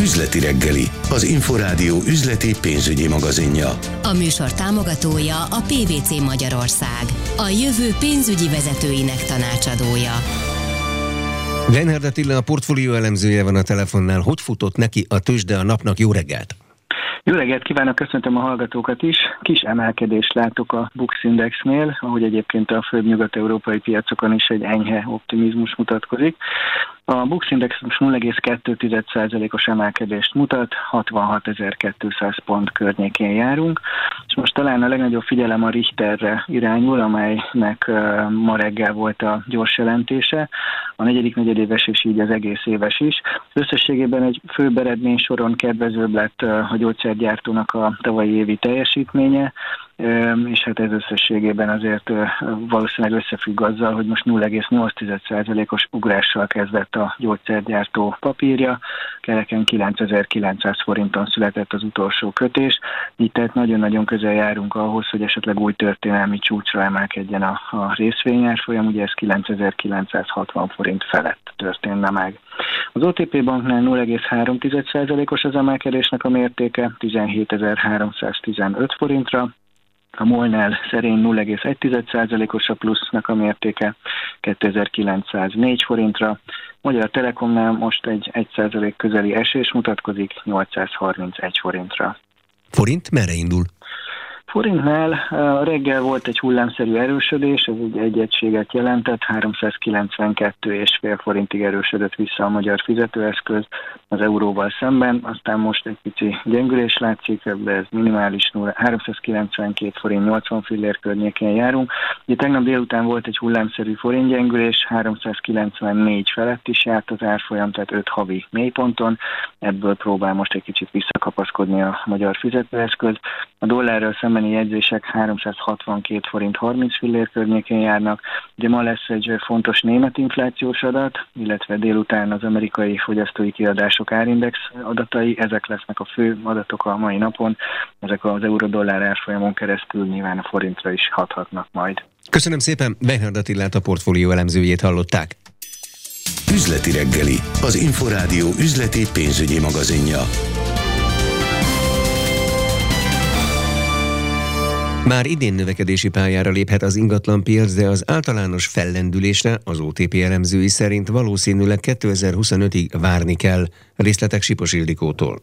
Üzleti reggeli, az Inforádió üzleti pénzügyi magazinja. A műsor támogatója a PVC Magyarország, a jövő pénzügyi vezetőinek tanácsadója. Reinhard Attila, a portfólió elemzője van a telefonnál. Hogy futott neki a tőzsde a napnak? Jó reggelt! Jó reggelt kívánok, köszöntöm a hallgatókat is. Kis emelkedést látok a Bux Indexnél, ahogy egyébként a főbb nyugat-európai piacokon is egy enyhe optimizmus mutatkozik. A Bux Index most 0,2%-os emelkedést mutat, 66.200 pont környékén járunk, és most talán a legnagyobb figyelem a Richterre irányul, amelynek ma reggel volt a gyors jelentése, a negyedik negyedéves és így az egész éves is. Összességében egy fő eredmény soron kedvezőbb lett a gyógyszergyártónak a tavalyi évi teljesítménye, és hát ez összességében azért valószínűleg összefügg azzal, hogy most 0,8%-os ugrással kezdett a gyógyszergyártó papírja, kereken 9900 forinton született az utolsó kötés, így tehát nagyon-nagyon közel járunk ahhoz, hogy esetleg új történelmi csúcsra emelkedjen a, a részvényárfolyam, ugye ez 9960 forint felett történne meg. Az OTP banknál 0,3%-os az emelkedésnek a mértéke, 17.315 forintra, a Molnál szerény 0,1%-os a plusznak a mértéke 2904 forintra, Magyar Telekomnál most egy 1% közeli esés mutatkozik 831 forintra. Forint merre indul? Forintnál reggel volt egy hullámszerű erősödés, ez egy, egy egységet jelentett, 392,5 forintig erősödött vissza a magyar fizetőeszköz az euróval szemben, aztán most egy pici gyengülés látszik, de ez minimális 392 forint 80 fillér környékén járunk. Ugye tegnap délután volt egy hullámszerű forintgyengülés, 394 felett is járt az árfolyam, tehát 5 havi mélyponton, ebből próbál most egy kicsit visszakapaszkodni a magyar fizetőeszköz. A dollárral szemben szembeni jegyzések 362 forint 30 fillér környékén járnak. Ugye ma lesz egy fontos német inflációs adat, illetve délután az amerikai fogyasztói kiadások árindex adatai, ezek lesznek a fő adatok a mai napon, ezek az euró-dollár árfolyamon keresztül nyilván a forintra is hathatnak majd. Köszönöm szépen, Bernhard Attilát a portfólió elemzőjét hallották. Üzleti reggeli, az Inforádió üzleti pénzügyi magazinja. Már idén növekedési pályára léphet az ingatlanpiac, de az általános fellendülésre az OTP elemzői szerint valószínűleg 2025-ig várni kell. Részletek Sipos Ildikótól.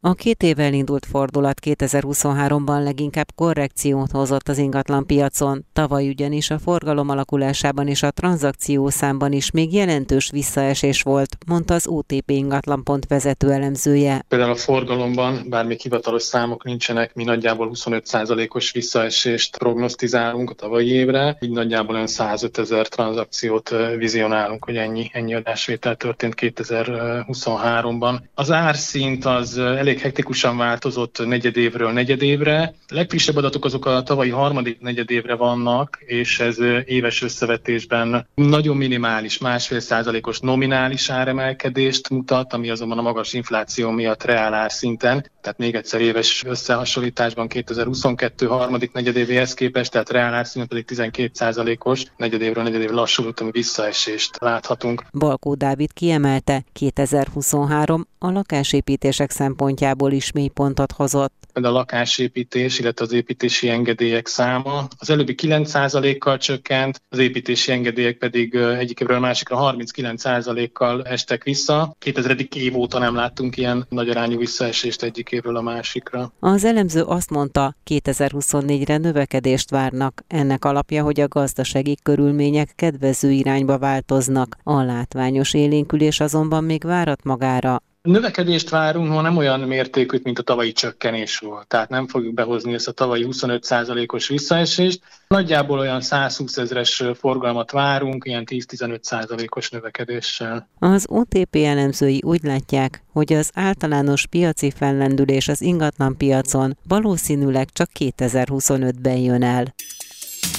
A két évvel indult fordulat 2023-ban leginkább korrekciót hozott az ingatlan piacon, tavaly ugyanis a forgalom alakulásában és a tranzakció számban is még jelentős visszaesés volt, mondta az OTP ingatlanpont vezető elemzője. Például a forgalomban, bár még hivatalos számok nincsenek, mi nagyjából 25%-os visszaesést prognosztizálunk a tavalyi évre, így nagyjából olyan 105 ezer tranzakciót vizionálunk, hogy ennyi, ennyi adásvétel történt 2023-ban. Az árszint az elég hektikusan változott negyedévről negyedévre. A legfrissebb adatok azok a tavalyi harmadik negyedévre vannak, és ez éves összevetésben nagyon minimális, másfél százalékos nominális áremelkedést mutat, ami azonban a magas infláció miatt reálár szinten, tehát még egyszer éves összehasonlításban 2022 harmadik negyedévéhez képest, tehát reálár szinten pedig 12 százalékos negyedévről negyedévre lassuló visszaesést láthatunk. Balkó Dávid kiemelte, 2023 a lakásépítések szempontjából szempontjából is mélypontot hozott. A lakásépítés, illetve az építési engedélyek száma az előbbi 9%-kal csökkent, az építési engedélyek pedig egyik évről a másikra 39%-kal estek vissza. 2000. év óta nem láttunk ilyen nagy arányú visszaesést egyik évről a másikra. Az elemző azt mondta, 2024-re növekedést várnak. Ennek alapja, hogy a gazdasági körülmények kedvező irányba változnak. A látványos élénkülés azonban még várat magára. Növekedést várunk, ha nem olyan mértékű, mint a tavalyi csökkenés volt. Tehát nem fogjuk behozni ezt a tavalyi 25%-os visszaesést. Nagyjából olyan 120 ezeres forgalmat várunk, ilyen 10-15%-os növekedéssel. Az OTP elemzői úgy látják, hogy az általános piaci fellendülés az ingatlan piacon valószínűleg csak 2025-ben jön el.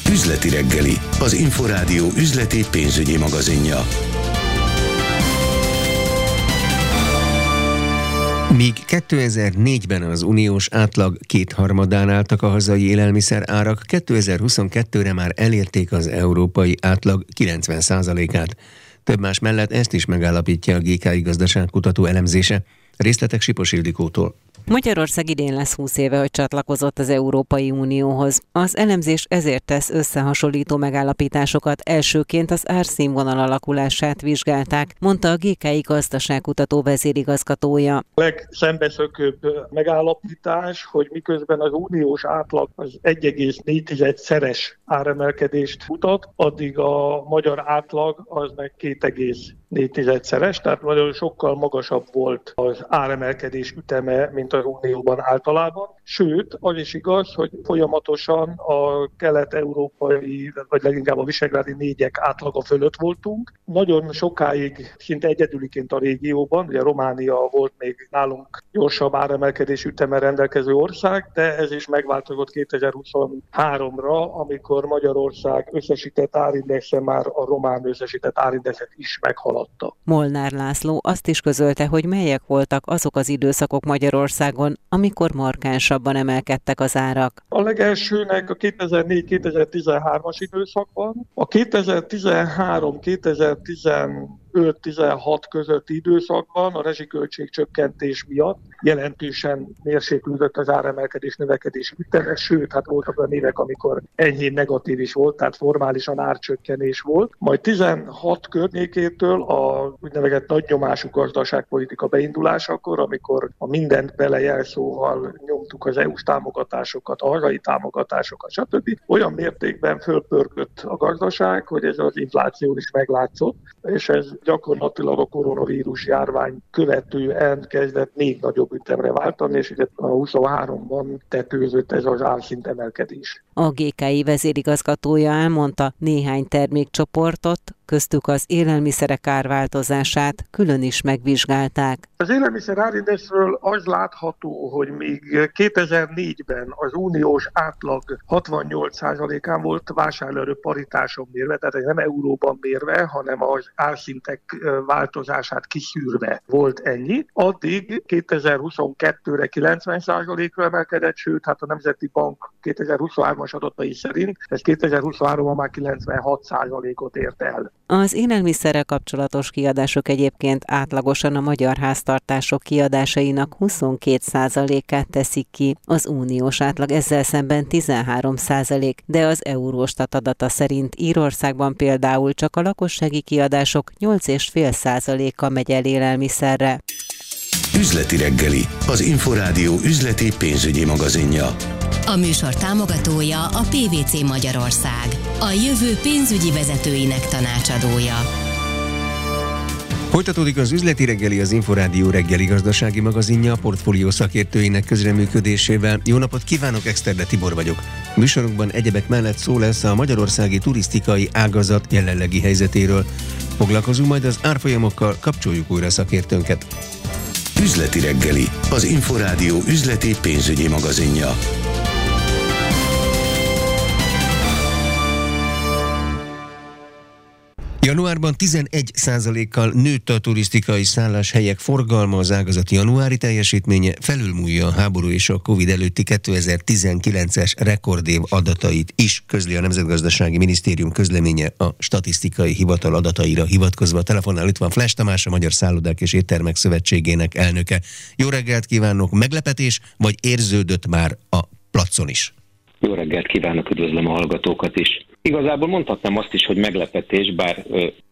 Üzleti reggeli, az Inforádió üzleti pénzügyi magazinja. Míg 2004-ben az uniós átlag kétharmadán álltak a hazai élelmiszer árak, 2022-re már elérték az európai átlag 90%-át. Több más mellett ezt is megállapítja a GKI gazdaságkutató elemzése. Részletek Sipos Ildikótól. Magyarország idén lesz 20 éve, hogy csatlakozott az Európai Unióhoz. Az elemzés ezért tesz összehasonlító megállapításokat. Elsőként az árszínvonal alakulását vizsgálták, mondta a GKI gazdaságkutató vezérigazgatója. A legszembeszökőbb megállapítás, hogy miközben az uniós átlag az 1,4 szeres áremelkedést mutat, addig a magyar átlag az meg 2,4 szeres, tehát nagyon sokkal magasabb volt az áremelkedés üteme, mint az Unióban általában. Sőt, az is igaz, hogy folyamatosan a kelet-európai, vagy leginkább a visegrádi négyek átlaga fölött voltunk. Nagyon sokáig szinte egyedüliként a régióban, ugye Románia volt még nálunk gyorsabb áremelkedés üteme rendelkező ország, de ez is megváltozott 2023-ra, amikor Magyarország összesített árindexe már a román összesített árindexet is meghaladta. Molnár László azt is közölte, hogy melyek voltak azok az időszakok Magyarországon, amikor markánsabban emelkedtek az árak. A legelsőnek a 2004-2013-as időszakban, a 2013-2010 5-16 közötti időszakban a rezsiköltség csökkentés miatt jelentősen mérséklődött az áremelkedés növekedés üteme, sőt, hát voltak olyan évek, amikor enyhén negatív is volt, tehát formálisan árcsökkenés volt. Majd 16 környékétől a úgynevezett nagy nyomású gazdaságpolitika beindulásakor, amikor a mindent belejelszóval nyomtuk az EU-s támogatásokat, a hazai támogatásokat, stb. Olyan mértékben fölpörgött a gazdaság, hogy ez az infláció is meglátszott, és ez gyakorlatilag a koronavírus járvány követően kezdett még nagyobb ütemre váltani, és ugye a 23-ban tetőzött ez az árszint emelkedés. A GKI vezérigazgatója elmondta, néhány termékcsoportot, köztük az élelmiszerek árváltozását külön is megvizsgálták. Az élelmiszer árindexről az látható, hogy még 2004-ben az uniós átlag 68%-án volt vásárlóerő paritáson mérve, tehát nem euróban mérve, hanem az árszintek változását kiszűrve volt ennyi. Addig 2022-re 90%-ra emelkedett, sőt, hát a Nemzeti Bank 2023-as adatai szerint ez 2023-ban már 96%-ot ért el. Az élelmiszerrel kapcsolatos kiadások egyébként átlagosan a magyar háztartások kiadásainak 22%-át teszik ki, az uniós átlag ezzel szemben 13%, de az Euróstat adata szerint Írországban például csak a lakossági kiadások 8,5%-a megy el élelmiszerre. Üzleti reggeli, az Inforádió üzleti pénzügyi magazinja. A műsor támogatója a PVC Magyarország, a jövő pénzügyi vezetőinek tanácsadója. Folytatódik az üzleti reggeli, az Inforádió reggeli gazdasági magazinja a portfólió szakértőinek közreműködésével. Jó napot kívánok, Exterde Tibor vagyok. Műsorunkban egyebek mellett szó lesz a magyarországi turisztikai ágazat jelenlegi helyzetéről. Foglalkozunk majd az árfolyamokkal, kapcsoljuk újra szakértőnket. Üzleti reggeli, az Inforádió üzleti pénzügyi magazinja. Januárban 11 kal nőtt a turisztikai szálláshelyek forgalma, az ágazat januári teljesítménye felülmúlja a háború és a Covid előtti 2019-es rekordév adatait is, közli a Nemzetgazdasági Minisztérium közleménye a statisztikai hivatal adataira hivatkozva. A telefonnál itt van Flash Tamás, a Magyar Szállodák és Éttermek Szövetségének elnöke. Jó reggelt kívánok! Meglepetés, vagy érződött már a placon is? Jó reggelt kívánok, üdvözlöm a hallgatókat is. Igazából mondhatnám azt is, hogy meglepetés, bár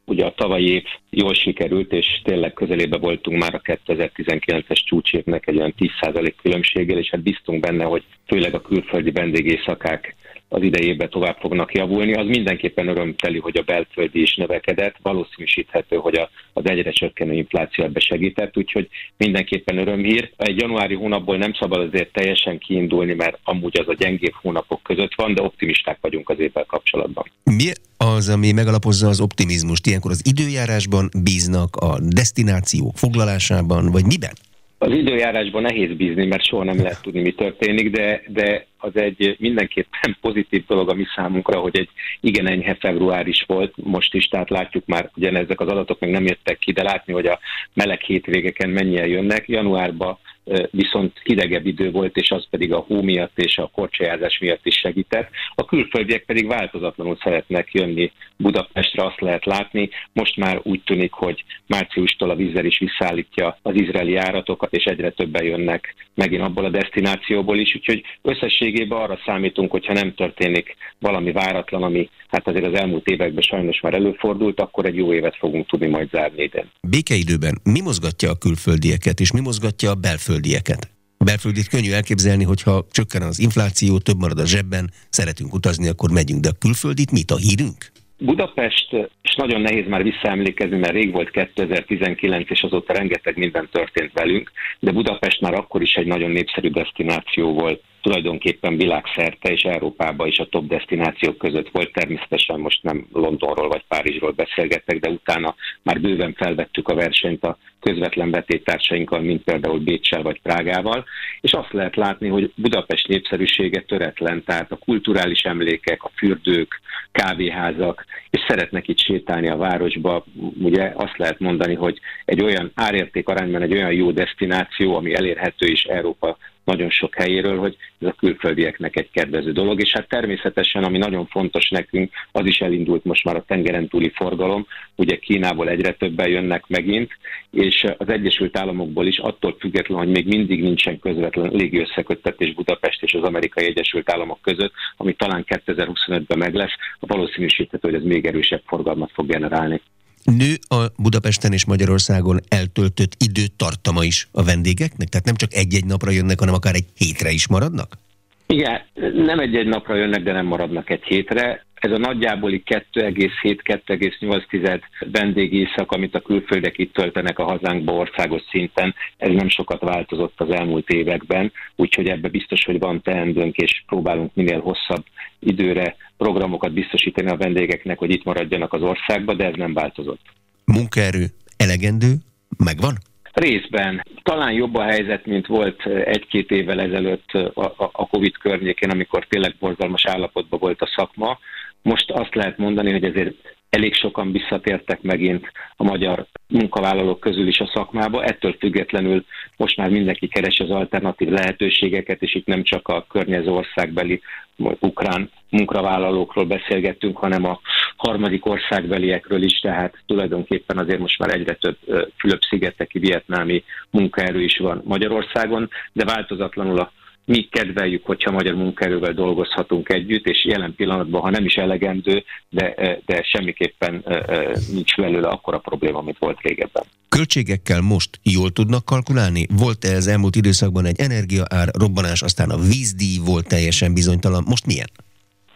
ugye a tavalyi év jól sikerült, és tényleg közelébe voltunk már a 2019-es csúcsévnek egy olyan 10% különbséggel, és hát biztunk benne, hogy főleg a külföldi vendégészakák az idejében tovább fognak javulni. Az mindenképpen örömteli, hogy a belföldi is növekedett, valószínűsíthető, hogy a, az egyre csökkenő infláció ebbe segített, úgyhogy mindenképpen örömhír. Egy januári hónapból nem szabad azért teljesen kiindulni, mert amúgy az a gyengébb hónapok között van, de optimisták vagyunk az évvel kapcsolatban. Mi az, ami megalapozza az optimizmust? Ilyenkor az időjárásban bíznak, a destináció foglalásában, vagy miben? Az időjárásban nehéz bízni, mert soha nem lehet tudni, mi történik, de, de az egy mindenképpen pozitív dolog a mi számunkra, hogy egy igen enyhe február is volt most is, tehát látjuk már, ugye ezek az adatok még nem jöttek ki, de látni, hogy a meleg hétvégeken mennyien jönnek. Januárban viszont hidegebb idő volt, és az pedig a hó miatt és a korcsolyázás miatt is segített. A külföldiek pedig változatlanul szeretnek jönni Budapestre, azt lehet látni. Most már úgy tűnik, hogy márciustól a vízzel is visszaállítja az izraeli járatokat, és egyre többen jönnek megint abból a destinációból is, úgyhogy összességében arra számítunk, hogyha nem történik valami váratlan, ami hát azért az elmúlt években sajnos már előfordult, akkor egy jó évet fogunk tudni majd zárni idén. Békeidőben mi mozgatja a külföldieket, és mi mozgatja a belföldieket? A belföldit könnyű elképzelni, hogyha csökken az infláció, több marad a zsebben, szeretünk utazni, akkor megyünk, de a külföldit mit? A hírünk? Budapest, és nagyon nehéz már visszaemlékezni, mert rég volt 2019, és azóta rengeteg minden történt velünk, de Budapest már akkor is egy nagyon népszerű destináció volt tulajdonképpen világszerte és Európában is a top destinációk között volt. Természetesen most nem Londonról vagy Párizsról beszélgetek, de utána már bőven felvettük a versenyt a közvetlen betéttársainkkal, mint például Bécsel vagy Prágával, és azt lehet látni, hogy Budapest népszerűsége töretlen, tehát a kulturális emlékek, a fürdők, kávéházak, és szeretnek itt sétálni a városba. Ugye azt lehet mondani, hogy egy olyan árérték arányban egy olyan jó destináció, ami elérhető is Európa nagyon sok helyéről, hogy ez a külföldieknek egy kedvező dolog, és hát természetesen, ami nagyon fontos nekünk, az is elindult most már a tengeren túli forgalom, ugye Kínából egyre többen jönnek megint, és az Egyesült Államokból is attól függetlenül, hogy még mindig nincsen közvetlen légi összeköttetés Budapest és az Amerikai Egyesült Államok között, ami talán 2025-ben meg lesz, valószínűsíthető, hogy ez még erősebb forgalmat fog generálni. Nő a Budapesten és Magyarországon eltöltött időtartama is a vendégeknek? Tehát nem csak egy-egy napra jönnek, hanem akár egy hétre is maradnak? Igen, nem egy-egy napra jönnek, de nem maradnak egy hétre. Ez a nagyjából 2,7-2,8 vendégészak, amit a külföldek itt töltenek a hazánkba országos szinten, ez nem sokat változott az elmúlt években, úgyhogy ebbe biztos, hogy van teendőnk, és próbálunk minél hosszabb időre programokat biztosítani a vendégeknek, hogy itt maradjanak az országba, de ez nem változott. Munkaerő elegendő? Megvan? Részben. Talán jobb a helyzet, mint volt egy-két évvel ezelőtt a Covid környékén, amikor tényleg borzalmas állapotban volt a szakma. Most azt lehet mondani, hogy ezért elég sokan visszatértek megint a magyar munkavállalók közül is a szakmába. Ettől függetlenül most már mindenki keresi az alternatív lehetőségeket, és itt nem csak a környező országbeli ukrán munkavállalókról beszélgettünk, hanem a harmadik országbeliekről is, tehát tulajdonképpen azért most már egyre több Fülöp-szigeteki, vietnámi munkaerő is van Magyarországon, de változatlanul a mi kedveljük, hogyha magyar munkaerővel dolgozhatunk együtt, és jelen pillanatban, ha nem is elegendő, de, de semmiképpen nincs belőle akkora probléma, mint volt régebben. Költségekkel most jól tudnak kalkulálni? Volt-e az elmúlt időszakban egy energiaár robbanás, aztán a vízdíj volt teljesen bizonytalan, most milyen?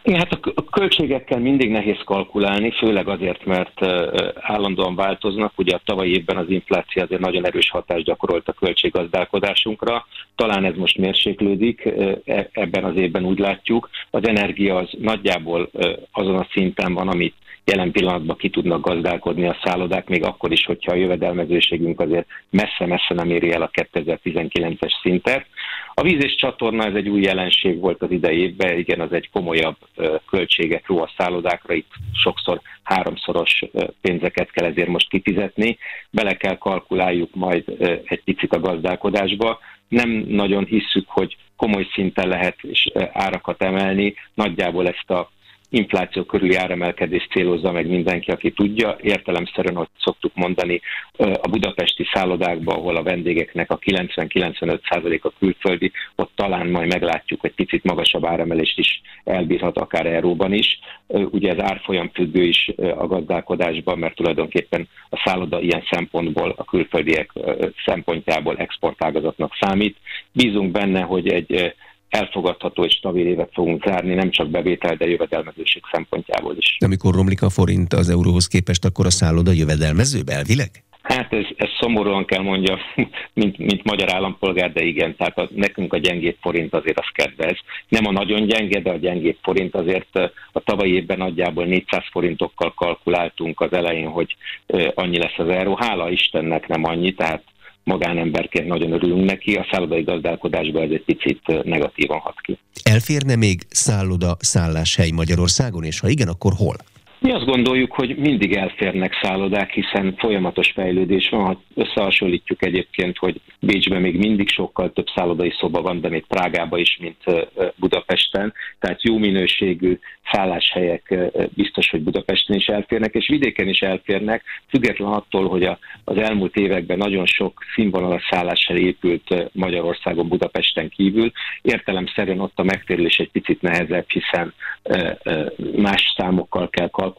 Igen, hát a költségekkel mindig nehéz kalkulálni, főleg azért, mert állandóan változnak. Ugye a tavalyi évben az infláció azért nagyon erős hatást gyakorolt a költséggazdálkodásunkra. Talán ez most mérséklődik, e, ebben az évben úgy látjuk. Az energia az nagyjából azon a szinten van, amit jelen pillanatban ki tudnak gazdálkodni a szállodák, még akkor is, hogyha a jövedelmezőségünk azért messze-messze nem éri el a 2019-es szintet. A víz és csatorna ez egy új jelenség volt az idei évben, igen, az egy komolyabb költséget ró a szállodákra, itt sokszor háromszoros pénzeket kell ezért most kifizetni, bele kell kalkuláljuk majd egy picit a gazdálkodásba, nem nagyon hisszük, hogy komoly szinten lehet és árakat emelni, nagyjából ezt a infláció körüli áremelkedést célozza meg mindenki, aki tudja. Értelemszerűen, hogy szoktuk mondani, a budapesti szállodákban, ahol a vendégeknek a 90-95% a külföldi, ott talán majd meglátjuk, hogy picit magasabb áremelést is elbírhat, akár euróban is. Ugye ez árfolyam függő is a gazdálkodásban, mert tulajdonképpen a szálloda ilyen szempontból a külföldiek szempontjából exportágazatnak számít. Bízunk benne, hogy egy elfogadható és stabil évet fogunk zárni, nem csak bevétel, de jövedelmezőség szempontjából is. Amikor romlik a forint az euróhoz képest, akkor a szálloda jövedelmezőbb elvileg? Hát ez, ez szomorúan kell mondja, mint, mint magyar állampolgár, de igen, tehát a, nekünk a gyengébb forint azért az kedvez. Nem a nagyon gyenge, de a gyengébb forint azért a tavalyi évben nagyjából 400 forintokkal kalkuláltunk az elején, hogy annyi lesz az euró. Hála Istennek nem annyi, tehát magánemberként nagyon örülünk neki, a szállodai gazdálkodásban ez egy picit negatívan hat ki. Elférne még szálloda, szálláshely Magyarországon, és ha igen, akkor hol? Mi azt gondoljuk, hogy mindig elférnek szállodák, hiszen folyamatos fejlődés van. Ha összehasonlítjuk egyébként, hogy Bécsben még mindig sokkal több szállodai szoba van, de még Prágában is, mint Budapesten. Tehát jó minőségű szálláshelyek biztos, hogy Budapesten is elférnek, és vidéken is elférnek, független attól, hogy az elmúlt években nagyon sok színvonalas szálláshely épült Magyarországon, Budapesten kívül. Értelemszerűen ott a megtérülés egy picit nehezebb, hiszen más számokkal kell kalkulálni.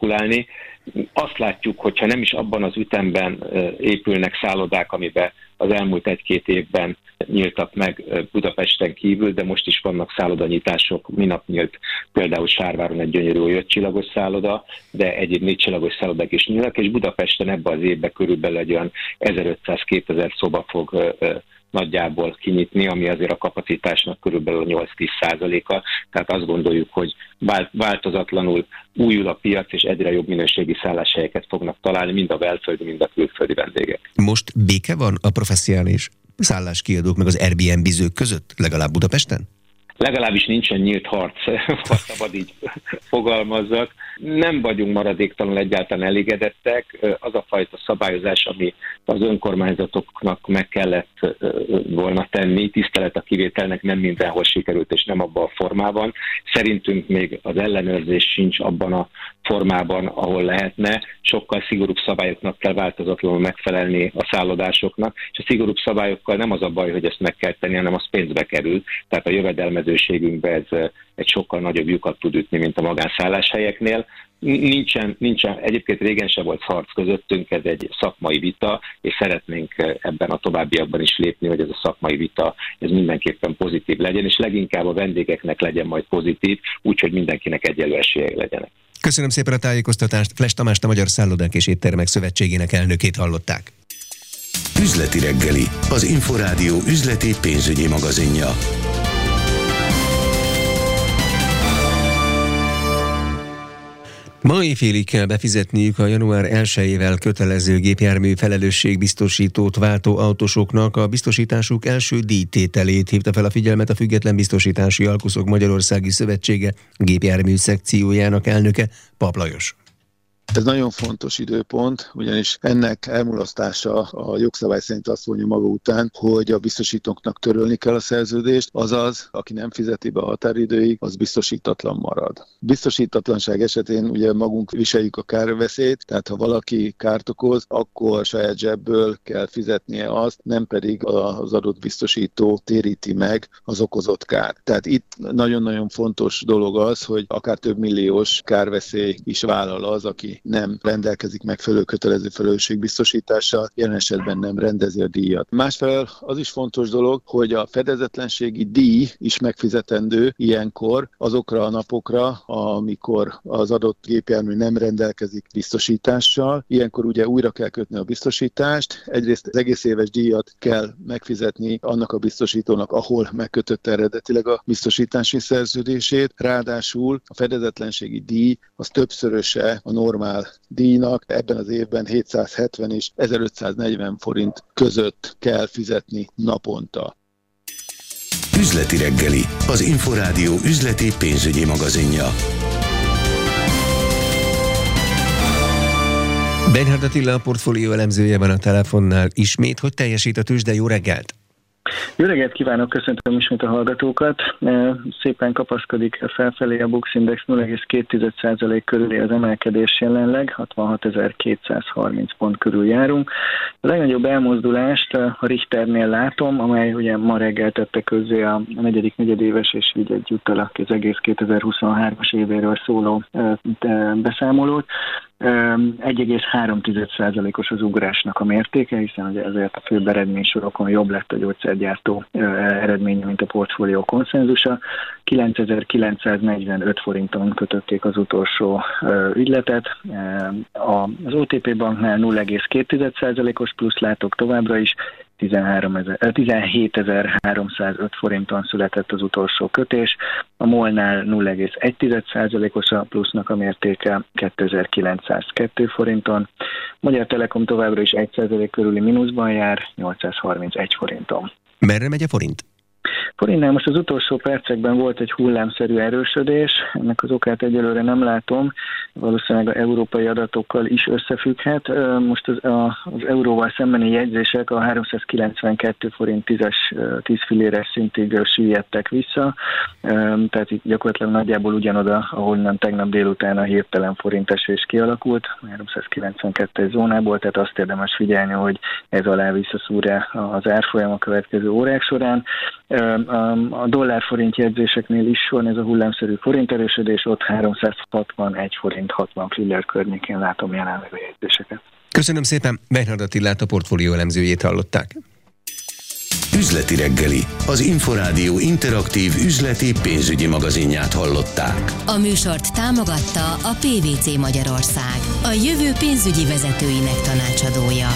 Azt látjuk, hogyha nem is abban az ütemben épülnek szállodák, amiben az elmúlt egy-két évben nyíltak meg Budapesten kívül, de most is vannak szállodanyitások. Minap nyílt például Sárváron egy gyönyörű öt csillagos szálloda, de egyéb négy csillagos szállodák is nyílnak, és Budapesten ebben az évben körülbelül egy olyan 1500-2000 szoba fog nagyjából kinyitni, ami azért a kapacitásnak körülbelül 8-10 százaléka. Tehát azt gondoljuk, hogy változatlanul újul a piac, és egyre jobb minőségi szálláshelyeket fognak találni, mind a belföldi, mind a külföldi vendégek. Most béke van a professzionális szálláskiadók meg az Airbnb-zők között, legalább Budapesten? legalábbis nincsen nyílt harc, ha szabad így fogalmazzak. Nem vagyunk maradéktalanul egyáltalán elégedettek. Az a fajta szabályozás, ami az önkormányzatoknak meg kellett volna tenni, tisztelet a kivételnek nem mindenhol sikerült, és nem abban a formában. Szerintünk még az ellenőrzés sincs abban a formában, ahol lehetne. Sokkal szigorúbb szabályoknak kell változatlanul megfelelni a szállodásoknak, és a szigorúbb szabályokkal nem az a baj, hogy ezt meg kell tenni, hanem az pénzbe kerül. Tehát a jövedelmezőségünkbe ez egy sokkal nagyobb lyukat tud ütni, mint a magánszálláshelyeknél. Nincsen, nincsen, egyébként régen se volt harc közöttünk, ez egy szakmai vita, és szeretnénk ebben a továbbiakban is lépni, hogy ez a szakmai vita ez mindenképpen pozitív legyen, és leginkább a vendégeknek legyen majd pozitív, úgyhogy mindenkinek egyelő esélyek legyenek. Köszönöm szépen a tájékoztatást. Fles Tamás, a Magyar Szállodák és Éttermek Szövetségének elnökét hallották. Üzleti reggeli, az Inforádió üzleti pénzügyi magazinja. Ma éjfélig kell befizetniük a január 1-ével kötelező gépjármű felelősségbiztosítót váltó autósoknak a biztosításuk első díjtételét hívta fel a figyelmet a Független Biztosítási Alkuszok Magyarországi Szövetsége gépjármű szekciójának elnöke Paplajos. Ez nagyon fontos időpont, ugyanis ennek elmulasztása a jogszabály szerint azt mondja maga után, hogy a biztosítóknak törölni kell a szerződést, azaz, aki nem fizeti be a határidőig, az biztosítatlan marad. Biztosítatlanság esetén ugye magunk viseljük a kárveszélyt, tehát ha valaki kárt okoz, akkor saját zsebből kell fizetnie azt, nem pedig az adott biztosító téríti meg az okozott kárt. Tehát itt nagyon-nagyon fontos dolog az, hogy akár több milliós kárveszély is vállal az, aki nem rendelkezik megfelelő kötelező felelősségbiztosítással, jelen esetben nem rendezi a díjat. Másfelől az is fontos dolog, hogy a fedezetlenségi díj is megfizetendő ilyenkor azokra a napokra, amikor az adott gépjármű nem rendelkezik biztosítással. Ilyenkor ugye újra kell kötni a biztosítást. Egyrészt az egész éves díjat kell megfizetni annak a biztosítónak, ahol megkötötte eredetileg a biztosítási szerződését. Ráadásul a fedezetlenségi díj az többszöröse a normál normál díjnak ebben az évben 770 és 1540 forint között kell fizetni naponta. Üzleti reggeli, az Inforádió üzleti pénzügyi magazinja. Bernhard Attila a portfólió elemzője van a telefonnál. Ismét, hogy teljesít a tőzsde, jó reggelt! Jó reggelt kívánok, köszöntöm ismét a hallgatókat. Szépen kapaszkodik felfelé a Bux Index 0,2% körüli az emelkedés jelenleg, 66.230 pont körül járunk. A legnagyobb elmozdulást a Richternél látom, amely ugye ma reggel tette közzé a negyedik negyedéves és így egyúttal az egész 2023-as évéről szóló beszámolót. 1,3%-os az ugrásnak a mértéke, hiszen ugye ezért a főbb eredménysorokon jobb lett a gyógyszergyártó eredménye, mint a portfólió konszenzusa. 9945 forinton kötötték az utolsó ügyletet. Az OTP banknál 0,2%-os plusz látok továbbra is, 17.305 forinton született az utolsó kötés, a MOL-nál 0,1%-os a plusznak a mértéke 2902 forinton, Magyar Telekom továbbra is 1% körüli mínuszban jár, 831 forinton. Merre megy a forint? Forintnál most az utolsó percekben volt egy hullámszerű erősödés, ennek az okát egyelőre nem látom, valószínűleg az európai adatokkal is összefügghet. Most az, a, az euróval szembeni jegyzések a 392 forint 10-es, 10 filléres szintig süllyedtek vissza, tehát itt gyakorlatilag nagyjából ugyanoda, ahonnan tegnap délután a hirtelen forintesés kialakult, 392 zónából, tehát azt érdemes figyelni, hogy ez alá visszaszúr-e az árfolyam a következő órák során. A dollár-forint jegyzéseknél is van ez a hullámszerű forinterősödés, ott 361 forint 60 fillér környékén látom jelenleg a jegyzéseket. Köszönöm szépen, Bernhard Attilát a portfólió elemzőjét hallották. Üzleti reggeli, az Inforádió interaktív üzleti pénzügyi magazinját hallották. A műsort támogatta a PVC Magyarország, a jövő pénzügyi vezetőinek tanácsadója.